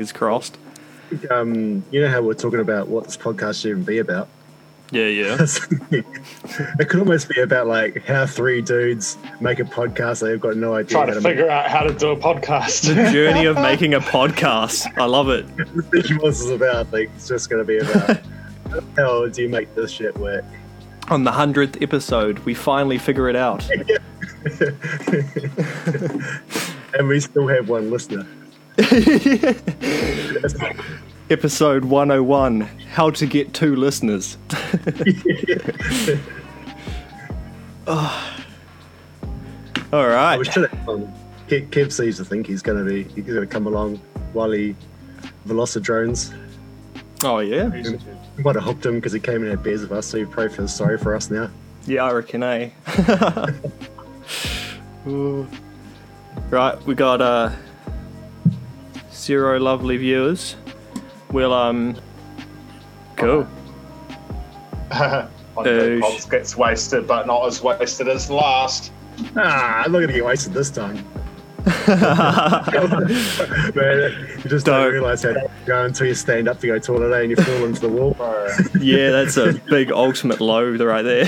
Anywho, Hey, fingers crossed. Um, you know how we're talking about what this podcast should even be about? Yeah, yeah. it could almost be about like how three dudes make a podcast. They've got no idea. Trying how to make figure out how to do a podcast. the journey of making a podcast. I love it. the Thinking Monsters is about. I think it's just going to be about how do you make this shit work. On the hundredth episode, we finally figure it out. and we still have one listener. Episode 101 How to Get Two Listeners. Oh. All I right. should have. Um, Kev, Kev seems to think he's going to be. He's going to come along while he velocidrones. Oh, yeah. We might have hooked him because he came and had beers with us, so he probably feels sorry for us now. Yeah, I reckon, eh? Right, we got uh, zero lovely viewers. We'll, um, go. One big Uh, pops gets wasted, but not as wasted as last. Ah, I'm not going to get wasted this time. Man, you just don't, Don't. realise how to go until you stand up to go toilet eh, and you fall into the wall. Yeah, that's a big ultimate low right there.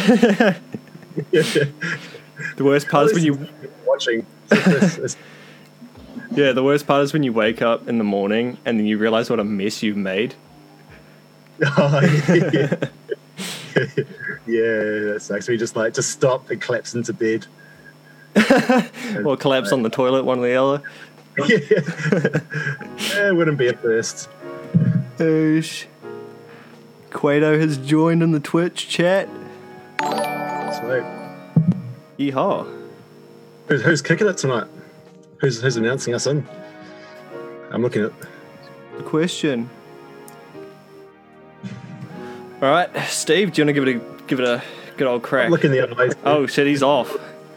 the worst part is when you watching. It's- it's- Yeah, the worst part is when you wake up in the morning and then you realize what a mess you've made. oh, yeah. yeah, that sucks. We just like just stop and collapse into bed. Or collapse on the toilet, one or the other. yeah. yeah, it wouldn't be a first. Oosh. Quado has joined in the Twitch chat. Sweet. Yeehaw. Who's, who's kicking it tonight? Who's who's announcing us in? I'm looking at. Good question. All right, Steve, do you want to give it a give it a good old crack? Looking the other way. Oh shit, he's off.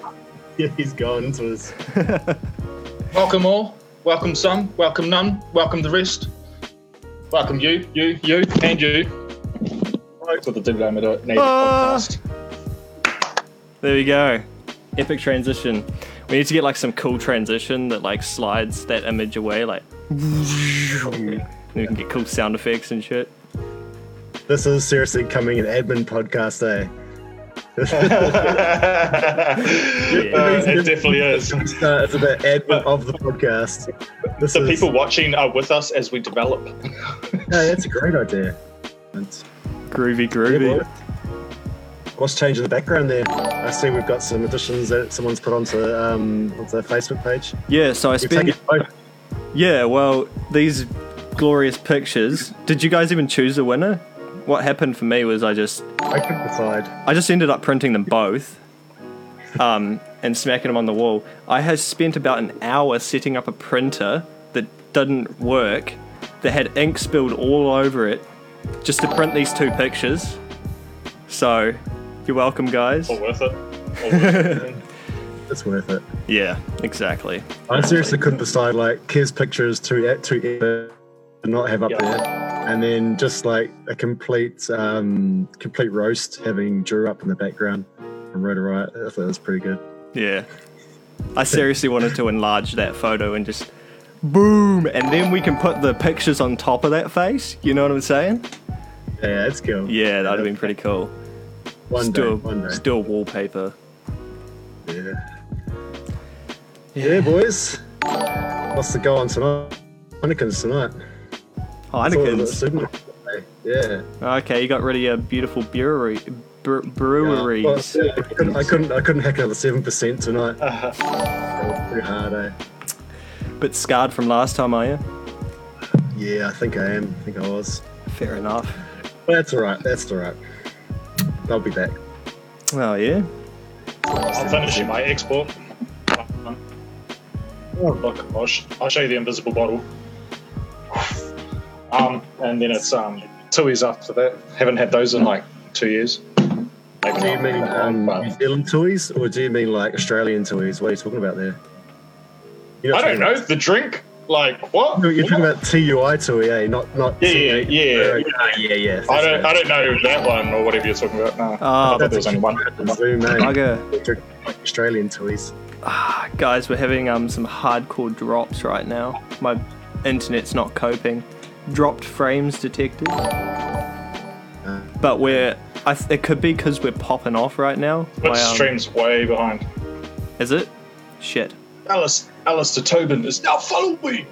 yeah, he's gone into his. Welcome all. Welcome some. Welcome none. Welcome the rest. Welcome you, you, you, and you. To the Digital Native Ah. podcast. There we go. Epic transition. We need to get like some cool transition that like slides that image away, like. and we can get cool sound effects and shit. This is seriously coming an admin podcast, eh? Uh, it definitely is. Uh, it's about admin of the podcast. This The is, people watching are with us as we develop. Yeah, that's a great idea. And, Groovy, yeah, groovy. boy. What's changing the background there? I see we've got some additions that someone's put onto um, their Facebook page. Yeah, so I spent. Yeah, well, these glorious pictures. Did you guys even choose a winner? What happened for me was I just I couldn't decide. I just ended up printing them both, um, and smacking them on the wall. I had spent about an hour setting up a printer that didn't work, that had ink spilled all over it, just to print these two pictures. So, you're welcome, guys. All worth it. All worth it. It's worth it. Yeah, exactly. I seriously couldn't decide. Like, Kev's picture is too too epic to not have up Yeah. there, and then just like a complete um, complete roast having Drew up in the background from Rotor Riot. I thought it was pretty good. Yeah. I seriously wanted to enlarge that photo and just boom, and then we can put the pictures on top of that face. You know what I'm saying? Yeah, that's cool. Yeah, that'd have been pretty cool. One day, Still, one day. still wallpaper. Yeah. Yeah, boys. What's the go on tonight? Heineken's tonight. Heineken's. Super- Yeah. Okay, you got rid of your beautiful brewery, bre- Yeah. breweries. Well, I, couldn't, I couldn't. I couldn't hack another seven percent tonight. That was Too hard, eh? Bit scarred from last time, are you? Yeah, I think I am. I think I was. Fair enough. But that's all right. That's all right. I'll be back. Oh yeah. I'm finishing my export. Look, I'll, sh- I'll show you the invisible bottle. Um, and then it's um, Tui's after that. Haven't had those in like two years. Maybe Do you not mean that um, but- New Zealand toys, or do you mean like Australian toys? What are you talking about there? You're I don't know. The drink? Like, what? You're, you're talking about TUI toy, eh? Not not. Yeah, yeah, yeah. Ah, yeah, yeah. I don't, I don't know that one or whatever you're talking about. No, Ah, I thought there was only one. Zoom, eh? Bugger. Australian toys. Guys, we're having um some hardcore drops right now. My internet's not coping. Dropped frames detected. But we're. I th- it could be because we're popping off right now. But My, um, stream's way behind. Is it? Shit. Alice, Alistair Tobin is now following me.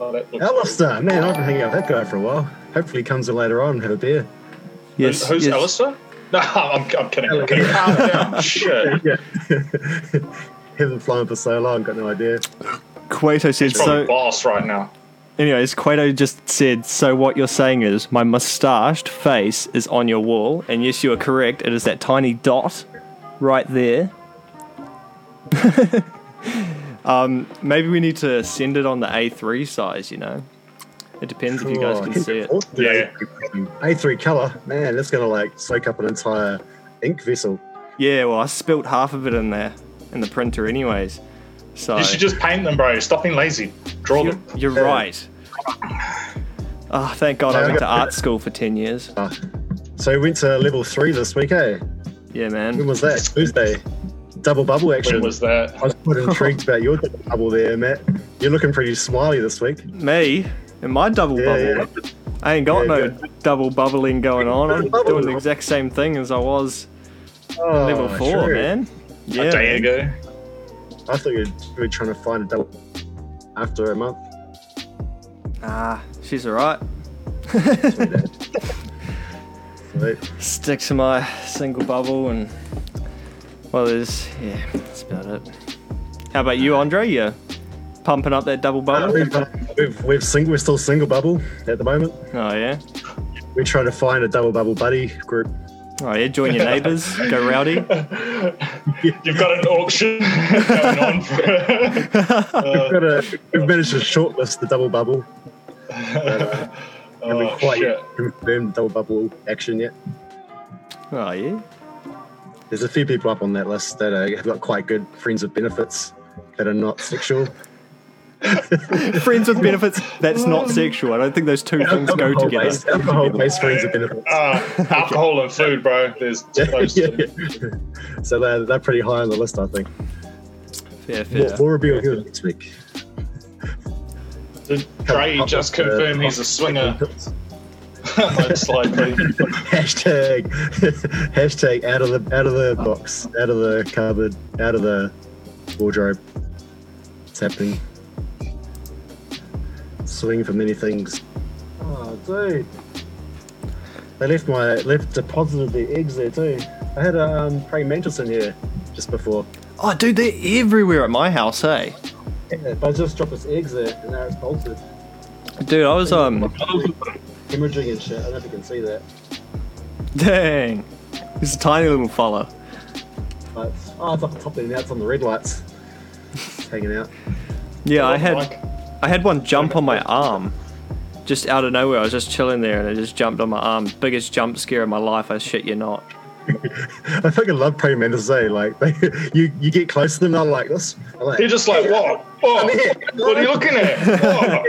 Oh, that looks Alistair, man, I've been hanging out with that guy for a while. Hopefully, he comes in later on and have a beer. Yes. Who's yes. Alistair? No, I'm, I'm kidding. I'm kidding. Calm down. Shit. Yeah. Haven't flown for so long, got no idea. Quato said He's so. boss right now. Anyways, Quato just said, so what you're saying is my mustached face is on your wall, and yes, you are correct. It is that tiny dot right there. Um, maybe we need to send it on the A3 size, you know? It depends if you guys can see it. afford to do Yeah. A3 color, man, that's gonna like soak up an entire ink vessel. Yeah, well, I spilt half of it in there, in the printer, anyways. So, You should just paint them, bro. Stop being lazy. Draw you're, them. you're Yeah. right. Oh, thank God I Yeah, I went to art school for 10 years. Uh, so we went to level three this week, eh? Yeah, man. When was that? Tuesday. Double bubble action. When was that? I was quite intrigued about your double bubble there, Matt. You're looking pretty smiley this week. Me? and my double Yeah, bubble? yeah. I ain't got Yeah, no good. double bubbling going on. I'm doing the exact same thing as I was Oh, level four, true. man. Yeah. a day ago. I thought you were trying to find a double after a month. Ah, she's alright. Sweet. Stick to my single bubble and well, there's yeah, that's about it. How about you, Andre? You pumping up that double Uh, bubble? we've, uh, we've, we've sing- we're still single bubble at the moment. Oh yeah. We're trying to find a double bubble buddy group. Oh yeah. Join your neighbours. Go rowdy. You've got an auction going on. For, We've, got a, we've managed to shortlist the double bubble. haven't oh, quite shit. confirmed the double bubble action yet. Oh yeah. There's a few people up on that list that uh, have got quite good friends with benefits that are not sexual. Friends with benefits. That's not sexual. I don't think those two things go together. Alcohol-based, alcohol-based friends with benefits. Uh, alcohol and food, bro. There's those Yeah, yeah. So they're, they're pretty high on the list, I think. Fair, We'll, fair. we'll reveal who next week. Did Dre just confirm he's a swinger? Most likely. hashtag hashtag out of the out of the box, out of the cupboard, out of the wardrobe. It's happening. Swing for many things. Oh, dude. They left my left deposited the eggs there too. I had a um, praying mantis in here just before. Oh, dude, they're everywhere at my house, hey. Yeah, I just dropped its eggs there, and now it's bolted. Dude, I was um, Hemorrhaging and shit. I don't know if you can see that. dang. He's a tiny little fella. But oh, it's up the top there now. It's on the red lights. It's hanging out. Yeah, I had Like, I had one jump on my arm, just out of nowhere. I was just chilling there, and it just jumped on my arm. Biggest jump scare of my life. I shit you not. I fucking love praying mantis. Eh? Like they, you, you get close to them, they're like this. They're like, you're just like, what? What? What are you looking at? What?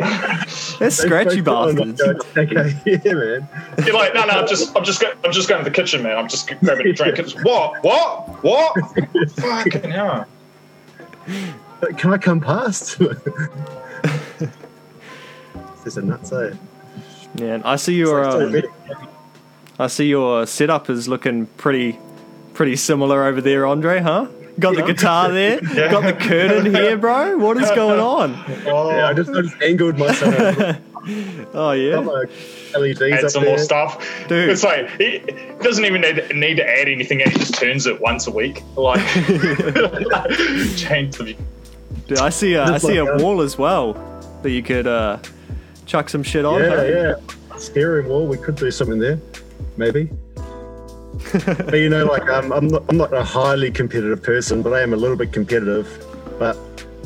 They're scratchy they call bastards. like, Okay, yeah, man. You're like, no, no, I'm just, I'm just, go- I'm just going to the kitchen, man. I'm just grabbing a drink. It's, what? What? What? Fucking hell. Can I come past? There's a nuts, eh? Yeah, and I see your It's like um, diabetic. I see your setup is looking pretty pretty similar over there, Andre. Huh? Got the guitar there. Got the curtain here, bro. What is going on? Oh, yeah, I just, I just angled myself. Oh yeah, my LEDs add up some there. more stuff. Dude. It's like he doesn't even need, need to add anything. He just turns it once a week. Like change the. Dude, I see. A, I see a like, uh, wall as well that you could uh, chuck some shit on. Yeah, huh? yeah. Steering wheel. We could do something there, maybe. but you know, like um, I'm not, I'm not a highly competitive person, but I am a little bit competitive. But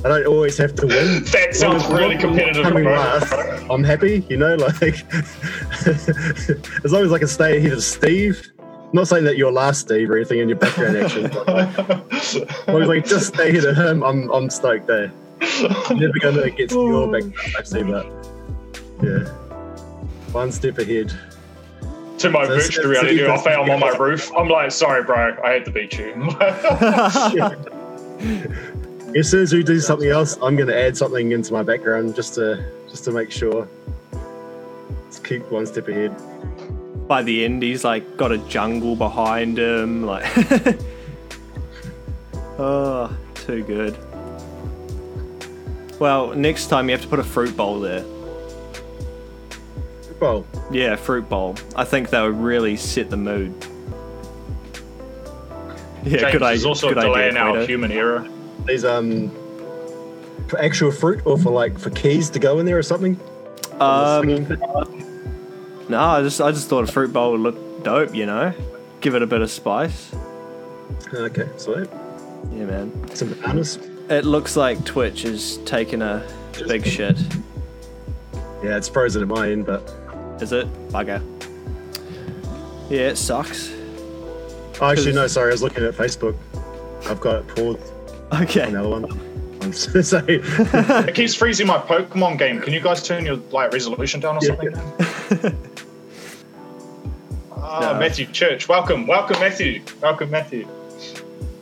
I don't always have to win. That sounds really competitive, Coming last, I'm happy. You know, like as long as I can stay ahead of Steve. Not saying that you're last, Steve, or anything in your background action. But like, as long as I just stay ahead of him, I'm I'm stoked there. I'm Never gonna get to your background, actually, but yeah, one step ahead. To my That's- virtual that's reality, I found on my roof. I'm like, sorry, bro, I had to beat you. as soon as we do something else, I'm going to add something into my background just to just to make sure. Let's keep one step ahead. By the end, he's like got a jungle behind him. Like, oh, too good. Well, next time you have to put a fruit bowl there. Well, Yeah, fruit bowl. I think that would really set the mood. Yeah, James, good there's idea. also a good delay idea, in our human era. these um for actual fruit or for like for keys to go in there or something. Um, no, I just I just thought a fruit bowl would look dope. You know, give it a bit of spice. okay, sweet. Yeah, man. Some bananas. It looks like Twitch is taking a big shit. Yeah, it's frozen at my end, but Is it? Bugger. Yeah, it sucks. oh, actually no, sorry, I was looking at Facebook. I've got it paused. Okay. Another one. I'm so sorry. It keeps freezing my Pokemon game. Can you guys turn your like resolution down or Yeah. something? Ah, No. Matthew Church, welcome, welcome, Matthew, welcome, Matthew.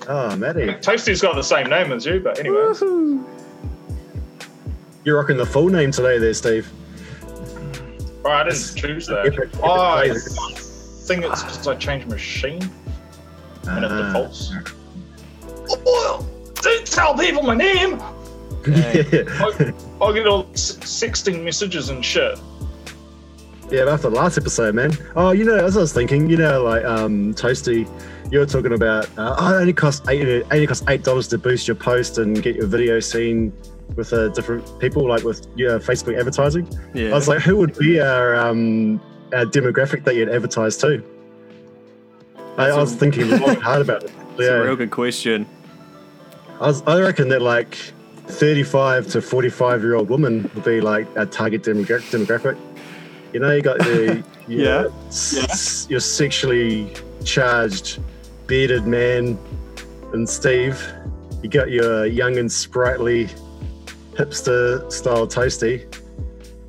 oh, Maddie, Toasty's got the same name as you, but anyway. You're rocking the full name today, there, Steve. Oh, I didn't choose that. Epic- epic Oh, I think it's because I changed machine and it Ah. defaults. Oh, don't tell people my name. I, I get all s- 16 messages and shit. Yeah, after the last episode, man. Oh, you know, as I was thinking, you know, like um, Toasty, you were talking about uh, oh, it only costs eight, it only costs eight dollars to boost your post and get your video seen with uh, different people, like with your Facebook advertising. Yeah. I was like, who would be our um, our demographic that you'd advertise to? I, I was thinking long hard about it. It's a real good question. I, was, I reckon that like thirty-five to forty-five year old woman would be like a target demogra- demographic. You know, you got the Yeah. your, s- your sexually charged bearded man and Steve. You got your young and sprightly hipster style toasty.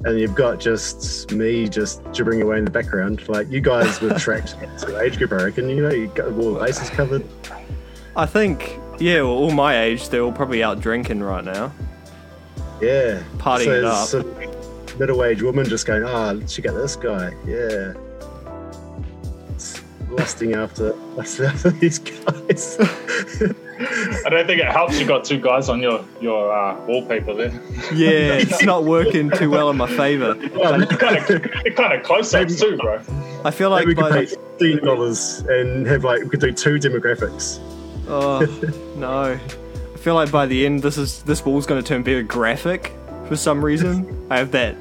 And you've got just me just gibbering away in the background. Like you guys were attract to age group, I reckon. You know, you got all the bases covered. I think, yeah, well, all my age, they're all probably out drinking right now. Yeah. Partying so it up. Middle-aged woman just going, ah, she got this guy. Yeah. It's lusting after, lusting after these guys. I don't think it helps you got two guys on your your uh, wallpaper there. Yeah, it's not working too well in my favor. well, It kind of it kind of close ups too, bro. I feel maybe we like could pay fifteen dollars and have like we could do two demographics. oh no, I feel like by the end this is this wall's going to turn very graphic for some reason. I have that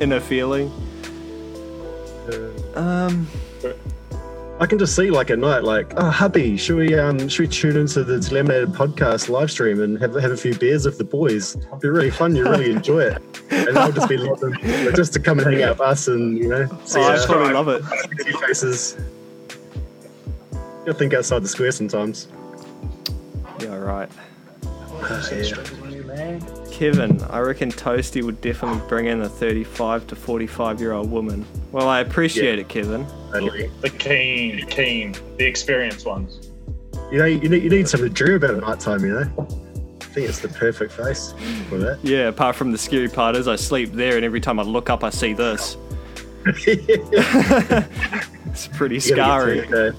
inner feeling. Um, I can just see like at night, like, oh hubby, should we um should we tune into the Laminated podcast live stream and have have a few beers with the boys? It'd be really fun. You really enjoy it, and I'll just be loving just to come and hang out with us and you know see oh, I our probably love it. few faces. You think outside the square sometimes. Yeah, right. Yeah. Kevin, I reckon Toasty would definitely bring in a 35 to 45 year old woman. Well, I appreciate it, Kevin. Totally. The keen, keen, the experienced ones. You know, you need, you need something to dream about at night time. You know, I think it's the perfect face for that. Yeah, apart from the scary part is I sleep there, and every time I look up, I see this. It's pretty scary. get to it,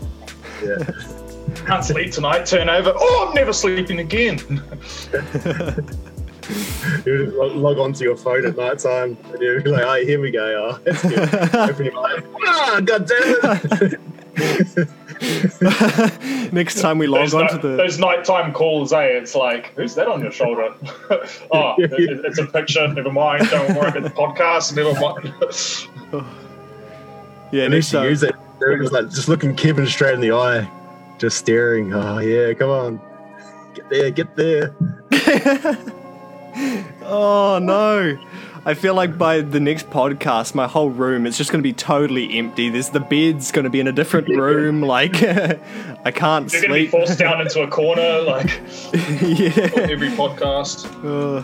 Yeah. Can't sleep tonight. Turn over. Oh, I'm never sleeping again. You log log onto your phone at night time and you'll be like, oh, here we go. Oh, that's good. Open your eye. Ah, God damn it. Next time we log Those, onto ni- the. those nighttime calls, eh? It's like, who's that on your shoulder? oh, it- it- it's a picture. Never mind. Don't worry. It's a podcast. Never mind. Yeah, I need next to time. use it. It was like just looking Kevin straight in the eye, just staring. Oh, yeah, come on. Get there, get there. Oh no. I feel like by the next podcast, my whole room is just going to be totally empty. There's the bed's going to be in a different room. Like, I can't You're going to be sleep. forced down into a corner, like yeah. every podcast. Uh,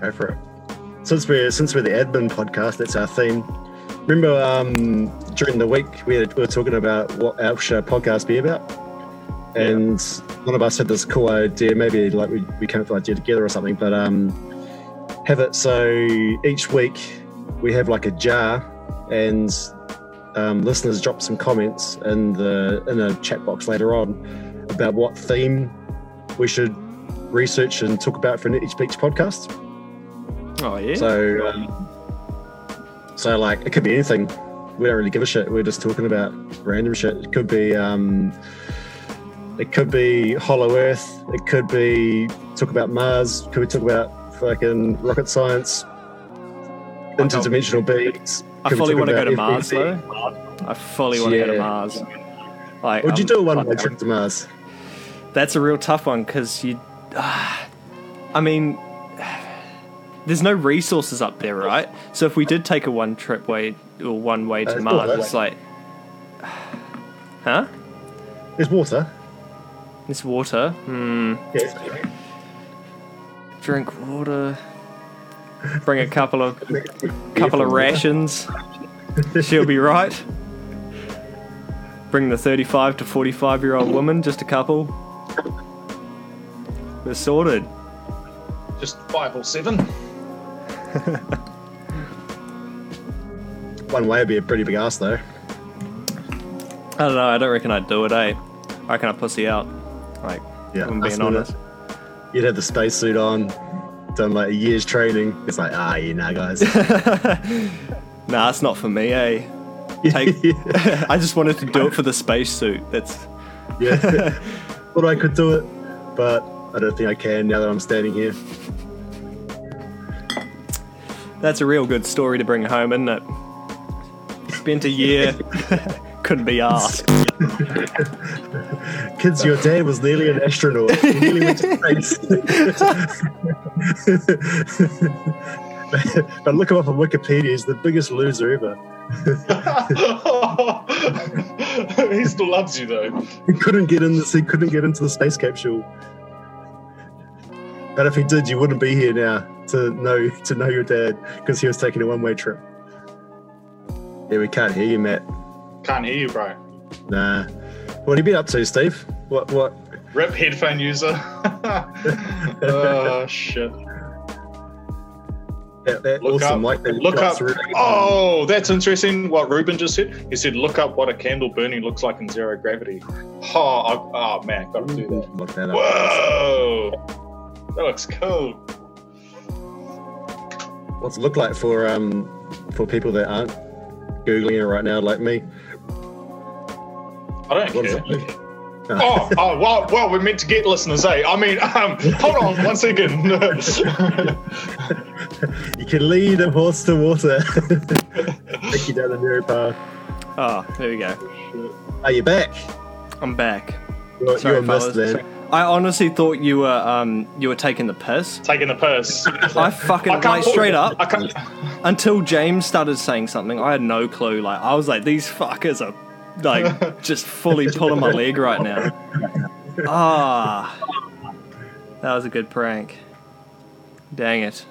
Go for it. Since we're since we're the admin podcast, that's our theme. Remember um, during the week we, we were talking about what our show podcast be about. And one of us had this cool idea. Maybe like we, we came up with the idea together or something, but um, have it so each week we have like a jar, and um, listeners drop some comments in the in a chat box later on about what theme we should research and talk about for each each podcast. Oh yeah. So, um, so like it could be anything. We don't really give a shit. We're just talking about random shit. It could be, um, it could be Hollow Earth. It could be talk about Mars. Could we talk about fucking rocket science, interdimensional beings? I fully want to go to Mars though. I fully want to go to Mars. Like, Would you do a one-way trip to Mars? That's a real tough one because you. ah, I mean, there's no resources up there, right? So if we did take a one trip way or one way to Uh, Mars, it's like, huh? There's water. It's water. Hmm. Yes. Drink water. Bring a couple of couple of rations. She'll be right. Bring the 35 to 45 year old woman, just a couple. We're sorted. Just five or seven. One way would be a pretty big ass though. I don't know. I don't reckon I'd do it, eh? I reckon I'd pussy out. Like, Yeah, I'm being honest. it. You'd have the spacesuit on, done like a year's training. It's like, ah, you know, guys. Nah, it's not for me, eh? Take- I just wanted to do it for the spacesuit. That's yeah. Thought I could do it, but I don't think I can now that I'm standing here. that's a real good story to bring home, isn't it? Spent a year, couldn't be asked. Kids, your dad was nearly an astronaut. He nearly went to space. but look him up on Wikipedia. He's the biggest loser ever. he still loves you though. He couldn't get in this. He couldn't get into the space capsule. But if he did, you wouldn't be here now to know to know your dad because he was taking a one-way trip. Yeah, we can't hear you, Matt. Can't hear you, bro. Nah. What have you been up to, Steve? What? What? Rip headphone user. oh shit. That, that Look awesome up. like that Look up. Oh, that's interesting. What Ruben just said. He said, "Look up what a candle burning looks like in zero gravity." Oh, I, oh man, got to do that. Look that up. Whoa, that looks cool. What's it look like for um for people that aren't googling it right now, like me? I don't What does care. oh, oh, well, well, we're meant to get listeners, eh? I mean, um, hold on one second. You can lead a horse to water. Take you down the narrow path. Oh, there we go. Are you back? I'm back. You're, Sorry, you're missed, fellas. man. I honestly thought you were um you were taking the piss. Taking the piss. I fucking I can't like straight up I can't. until James started saying something. I had no clue. Like I was like, these fuckers are like just fully pulling my leg right now. Ah, that was a good prank. Dang it.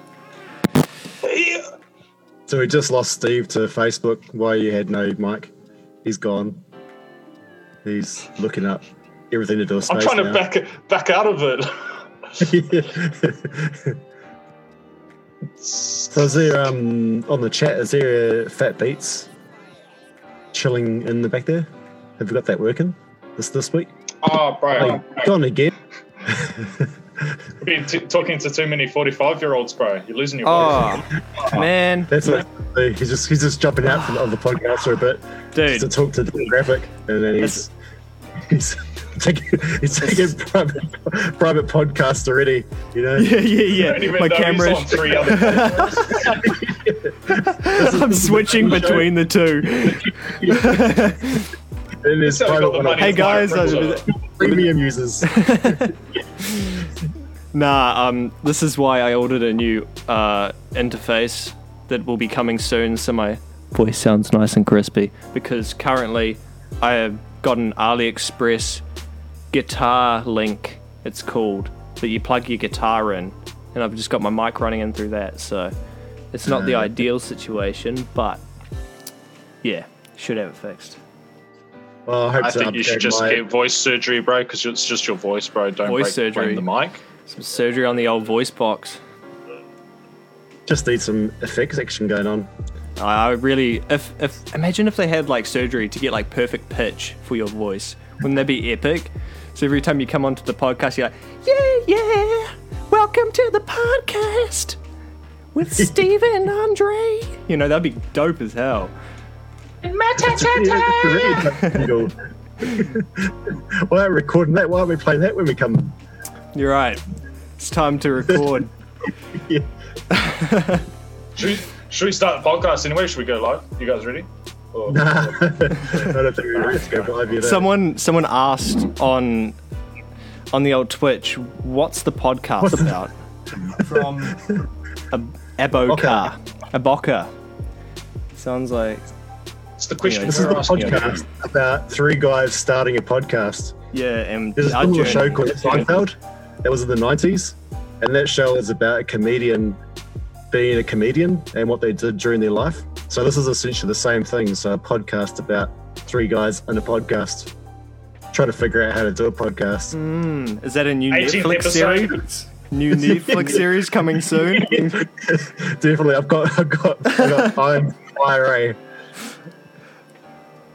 So we just lost Steve to Facebook Why you had no mic. He's gone. He's looking up everything to do with I'm space trying to now. back back out of it. so is there um on the chat? Is there a Fat Beats chilling in the back there? Have you got that working this this week? Oh, bro, Hey, gone again. You've been t- talking to too many 45 year olds, bro. You're losing your oh, voice. Oh man, That's what he's just he's just jumping out from on the podcast for a bit just to talk to the graphic, and then he's he's taking he's taking private private podcast already. You know, Yeah, yeah, yeah. My know camera on is. three other. I'm switching between the two. and his So we got private the one Hey to buy a guys, printer. premium users. Nah, um, this is why I ordered a new uh, interface that will be coming soon, so my voice sounds nice and crispy. Because currently, I have got an AliExpress guitar link. It's called that you plug your guitar in, and I've just got my mic running in through that. So it's not the Uh. ideal situation, but yeah, should have it fixed. Well, I hope I to think you should just my- get voice surgery, bro, because it's just your voice, bro. Don't Voice break, surgery. break the mic. Some surgery on the old voice box. just need some effects action going on. I I really, if if imagine if they had like surgery to get like perfect pitch for your voice, wouldn't that be epic? So every time you come onto the podcast, you're like, yeah, yeah, welcome to the podcast with Steve and Andre. You know that'd be dope as hell. Jingle. Why aren't we recording that? Why aren't we playing that when we come? You're right. It's time to record. Yeah. Should we, start the podcast anyway? Should we go live? You guys ready? Or- I don't think we're ready to go live yet. someone someone asked on on the old Twitch, what's the podcast What's the- about? From a Aboka. Aboka. Sounds like It's the question Yeah, This is we're a podcast about three guys starting a podcast. yeah, and There's a our little show called Seinfeld that was in the 90s, and that show is about a comedian being a comedian and what they did during their life. So this is essentially the same thing. So a podcast about three guys in a podcast trying to figure out how to do a podcast. Mm, is that a new Netflix episode. series? New Netflix series coming soon. Definitely, I've got, I've got, I've got I'm IRA.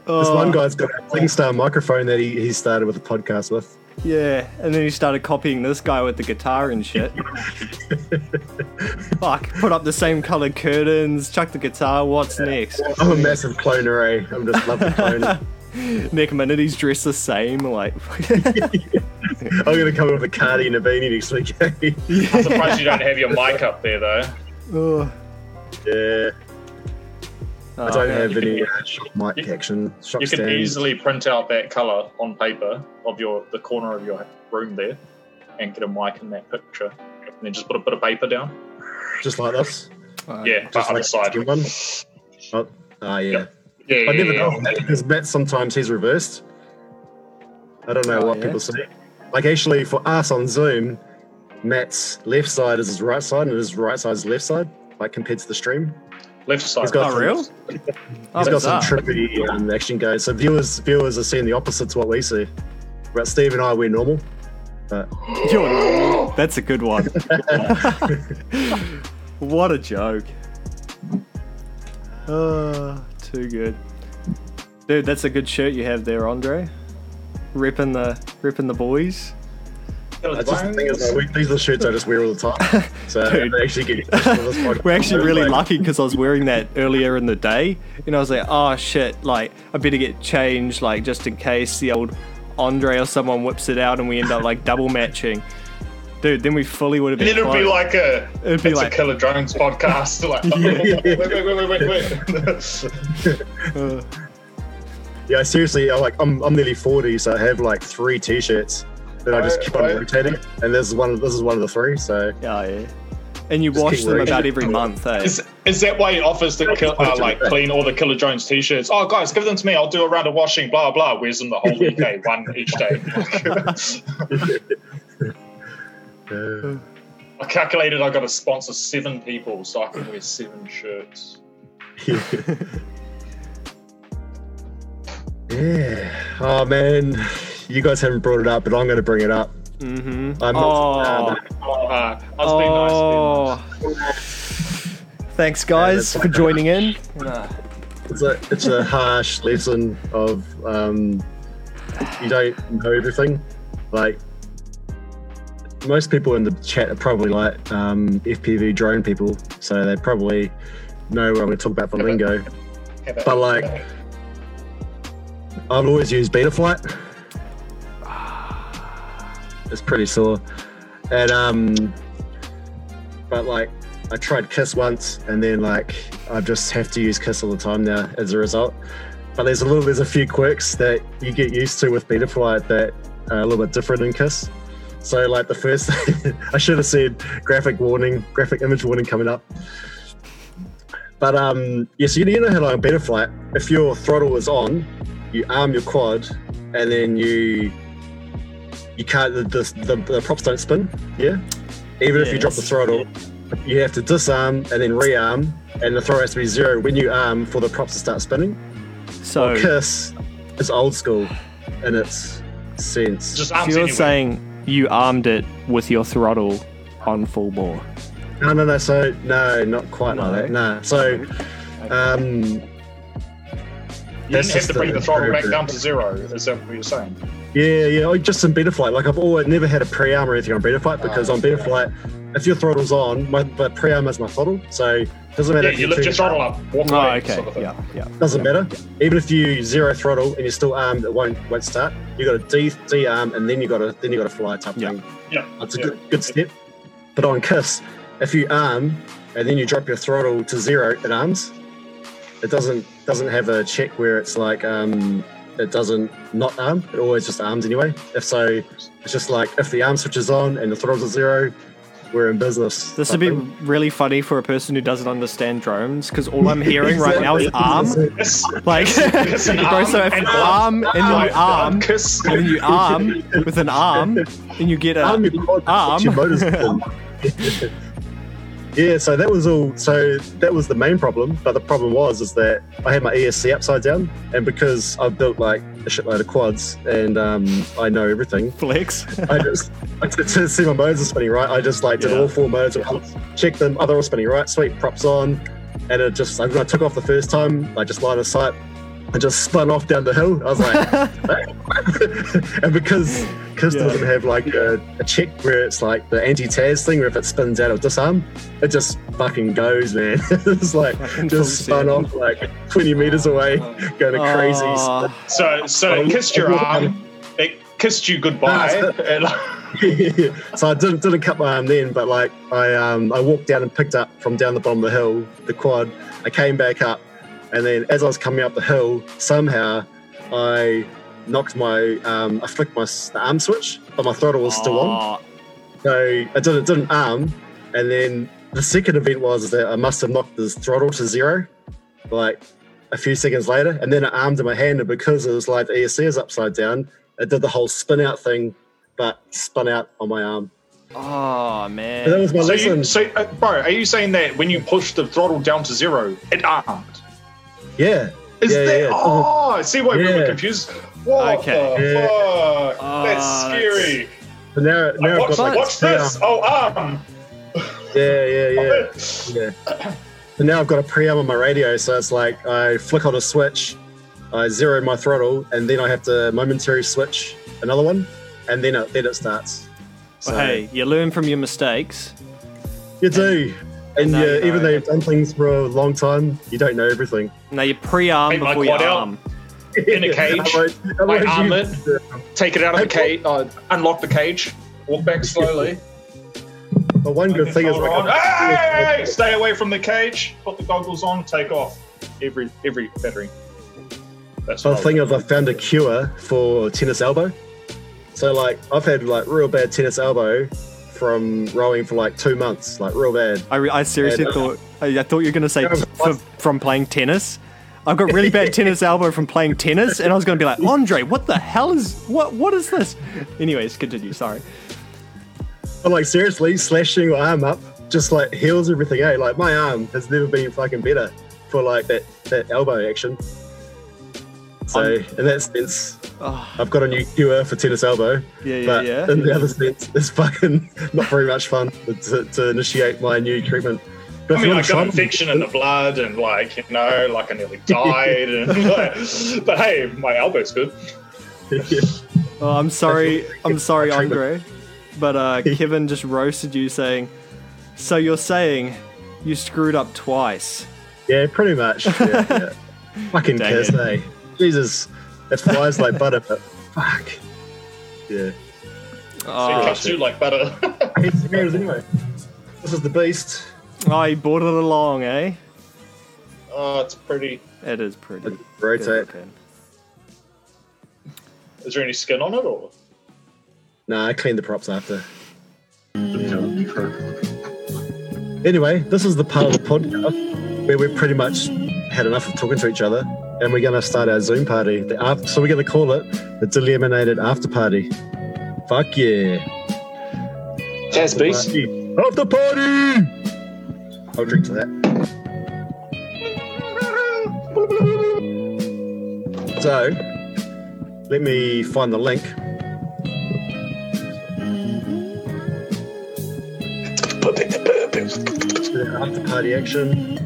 This one guy's got a SingStar microphone that he, he started with a podcast with. Yeah, and then he started copying this guy with the guitar and shit. Fuck, put up the same colored curtains, chuck the guitar. What's next? I'm a massive clone array. I'm just love the clone. Nick Minity's dressed the same. Like, I'm gonna come with a cardi and a beanie next week. I'm surprised you don't have your mic up there though. oh, yeah, I don't man. have any uh, shock mic You- action. Shock You can stand. easily print out that color on paper of your the corner of your room there, and get a mic in that picture, and then just put a bit of paper down. just like this. Uh, Yeah, Just like side. one. Oh, ah, yeah. Yep. Yeah, yeah, I never yeah, know yeah. that because Matt sometimes he's reversed. I don't know Oh, what yeah? people say. Like actually, for us on Zoom, Matt's left side is his right side, and his right side is his left side. Like compared to the stream, Left side. He's got Oh, some- real? Oh, he's got some trippy um, action going. So viewers, viewers are seeing the opposite to what we see. But Steve and I, we're normal. But You're normal. That's a good one. what a joke. Oh, too good. Dude, that's a good shirt you have there, Andre. Ripping the ripping the boys. That's just the thing is, like, we, these are the shirts I just wear all the time. So Dude. I actually get this. We're actually really Like, lucky because I was wearing that earlier in the day, and I was like, "Oh shit! Like, I better get changed, like, just in case the old Andre or someone whips it out and we end up like double matching." Dude, then we fully would have been. Then it'd be like a It'd be it's like- a Killer Drones podcast. Like, wait, wait, wait, wait, wait. Uh, Yeah, seriously, I'm like I'm I'm nearly forty, so I have like three T-shirts that I just Right, keep on right. rotating, and this is one of this is one of the three. So yeah, yeah. And you Just wash them wearing about every month, eh? Is, is that why he offers to kill, uh, like clean all the Killer Drones t-shirts? Oh, guys, give them to me. I'll do a round of washing. Blah blah. Wears them the whole week. eh? One each day. uh, I calculated I got to sponsor seven people, so I can wear seven shirts. yeah. Oh man, you guys haven't brought it up, but I'm going to bring it up. Mm-hmm. I'm oh, not. Uh, I was being nice. oh. Thanks, guys, that's for joining in. It's a it's a harsh lesson of um, you don't know everything. Like most people in the chat are probably like um, FPV drone people, so they probably know what I'm going to talk about for lingo. But like, I've always used Betaflight. It's pretty sore, and um, but like I tried Kiss once, and then like I just have to use Kiss all the time now as a result. But there's a little, there's a few quirks that you get used to with Betaflight that are a little bit different in Kiss. So like the first, I should have said graphic warning, graphic image warning coming up. But um, yes, you know how like Betaflight, if your throttle is on, you arm your quad, and then you you can't the the, the, the props don't spin. Yeah, even if you drop the Yes. throttle, you have to disarm and then rearm, and the throw has to be zero when you arm for the props to start spinning. so, Kiss, it's old school in its sense. Just So you're anyway. saying you armed it with your throttle on full bore. No, no, no. So no, not quite No. like that. No. So um, you didn't have to bring the- the throttle back down to zero. Is that what you're saying? Yeah, yeah. like Just in Betaflight. Like I've always never had a pre-arm or anything on Betaflight because Oh, on Betaflight, if your throttle's on, my but pre-arm is my throttle. So it doesn't matter. Yeah, if you lift your throttle up, walk Oh, away. okay. Sort of. Yeah, yeah. Doesn't matter. Even if you zero throttle and you're still armed, it won't won't start. You got to de de-arm and then you got to then you got to fly type Yeah. thing. Yeah. That's a yeah. good good step. But on Kiss, if you arm and then you drop your throttle to zero, it arms. It doesn't doesn't have a check where it's like um it doesn't not arm. It always just arms anyway. If so, it's just like if the arm switch is on and the throttle's at zero, we're in business. This would be really funny for a person who doesn't understand drones because all I'm hearing right now is arm. Yes. Like, Yes, an it so if arm and arm and then you arm, kiss. and then you arm with an arm, and you get arm a. your arm. Yeah, so that was all. So that was the main problem. But the problem was is that I had my ESC upside down, and because I've built like a shitload of quads and um, I know everything, Flex. I just I, to, to see my modes are spinning right. I just like did Yeah. all four modes, checked them. Oh, they're all spinning right. Sweet, props on, and it just when I took off the first time, I just line of sight. I just spun off down the hill. I was like, and because because Yeah. doesn't have like a, a check where it's like the anti-Taz thing, where if it spins out of disarm, it just fucking goes, man. it's like Fucking just spun send. off like 20 meters away, going a crazy. Oh, So, so it kissed your arm. It kissed you goodbye. and, so I didn't didn't cut my arm then, but like I um I walked down and picked up from down the bottom of the hill the quad. I came back up, and then as I was coming up the hill, somehow I knocked my um I flicked my the arm switch, but my throttle was still on. oh, So I didn't didn't arm, and then the second event was that I must have knocked the throttle to zero, like a few seconds later, and then it armed in my hand, and because it was like the ESC is upside down, it did the whole spin out thing, but spun out on my arm. oh And that man. was my so, lesson. you, so uh, bro, are you saying that when you push the throttle down to zero, it armed? Yeah, Is Yeah, that? yeah, yeah. Oh, I see why we were Yeah. confused. What Okay. the Yeah. fuck? Oh, that's scary. So now, now I've watch got like watch this. Oh, arm. Yeah, yeah, yeah, yeah. So now I've got a pre-arm on my radio, so it's like I flick on a switch, I zero my throttle, and then I have to momentary switch another one, and then it then it starts. So Well, hey, you learn from your mistakes. you do, and now yeah, you know. even though you've done things for a long time, you don't know everything. Now you pre-arm Take before you quad out. arm. In a cage, Otherwise- like otherwise arm you- it, take it out of the cage, uh, unlock the cage, walk back slowly. But one good thing is Hold like on. Hey, stay away from the cage. Put the goggles on. Take off every every battery. That's The thing would is, I found a cure for tennis elbow. So like, I've had like real bad tennis elbow from rowing for like two months, like real bad. I, re- I seriously And, uh, thought I, I thought you were going to say Yeah, f- from playing tennis. I've got really bad tennis elbow from playing tennis, and I was going to be like, Andre, what the hell is what? What is this? Anyways, continue. Sorry. But like seriously, slashing your arm up just like heals everything. Eh? Like my arm has never been fucking better for like that that elbow action. So I'm- in that sense, Oh, I've got a new cure for tennis elbow. yeah, yeah, But yeah. in the other sense, it's fucking not very much fun to, to initiate my new treatment. But I mean, I got infection in the blood, and like you know, like I nearly died, and like, but hey, my elbow's good. Oh, I'm sorry. I'm sorry. Andre. But uh, Kevin just roasted you, saying, "So you're saying you screwed up twice?" yeah, pretty much. Yeah, yeah. fucking kiss, eh? Jesus, it flies like butter, but fuck. Yeah. it Oh, cuts you like butter. I hate cigars anyway. This is the beast. oh, you brought it along, eh? oh, it's pretty. It is pretty. good Rotate. looking. Is there any skin on it, or Nah, I cleaned the props after. Anyway, this is the part of the podcast where we've pretty much had enough of talking to each other, and we're going to start our Zoom party. The after, so we're going to call it the Deliminated After Party. Fuck yeah! jazz beast? After party! I'll drink to that. So, let me find the link. After party action.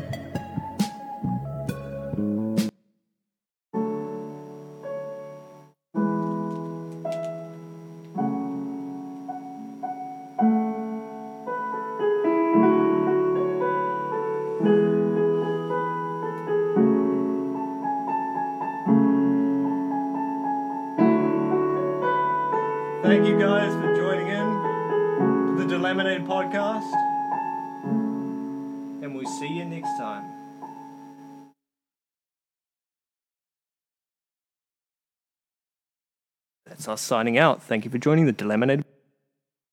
Us signing out. Thank you for joining the Delaminated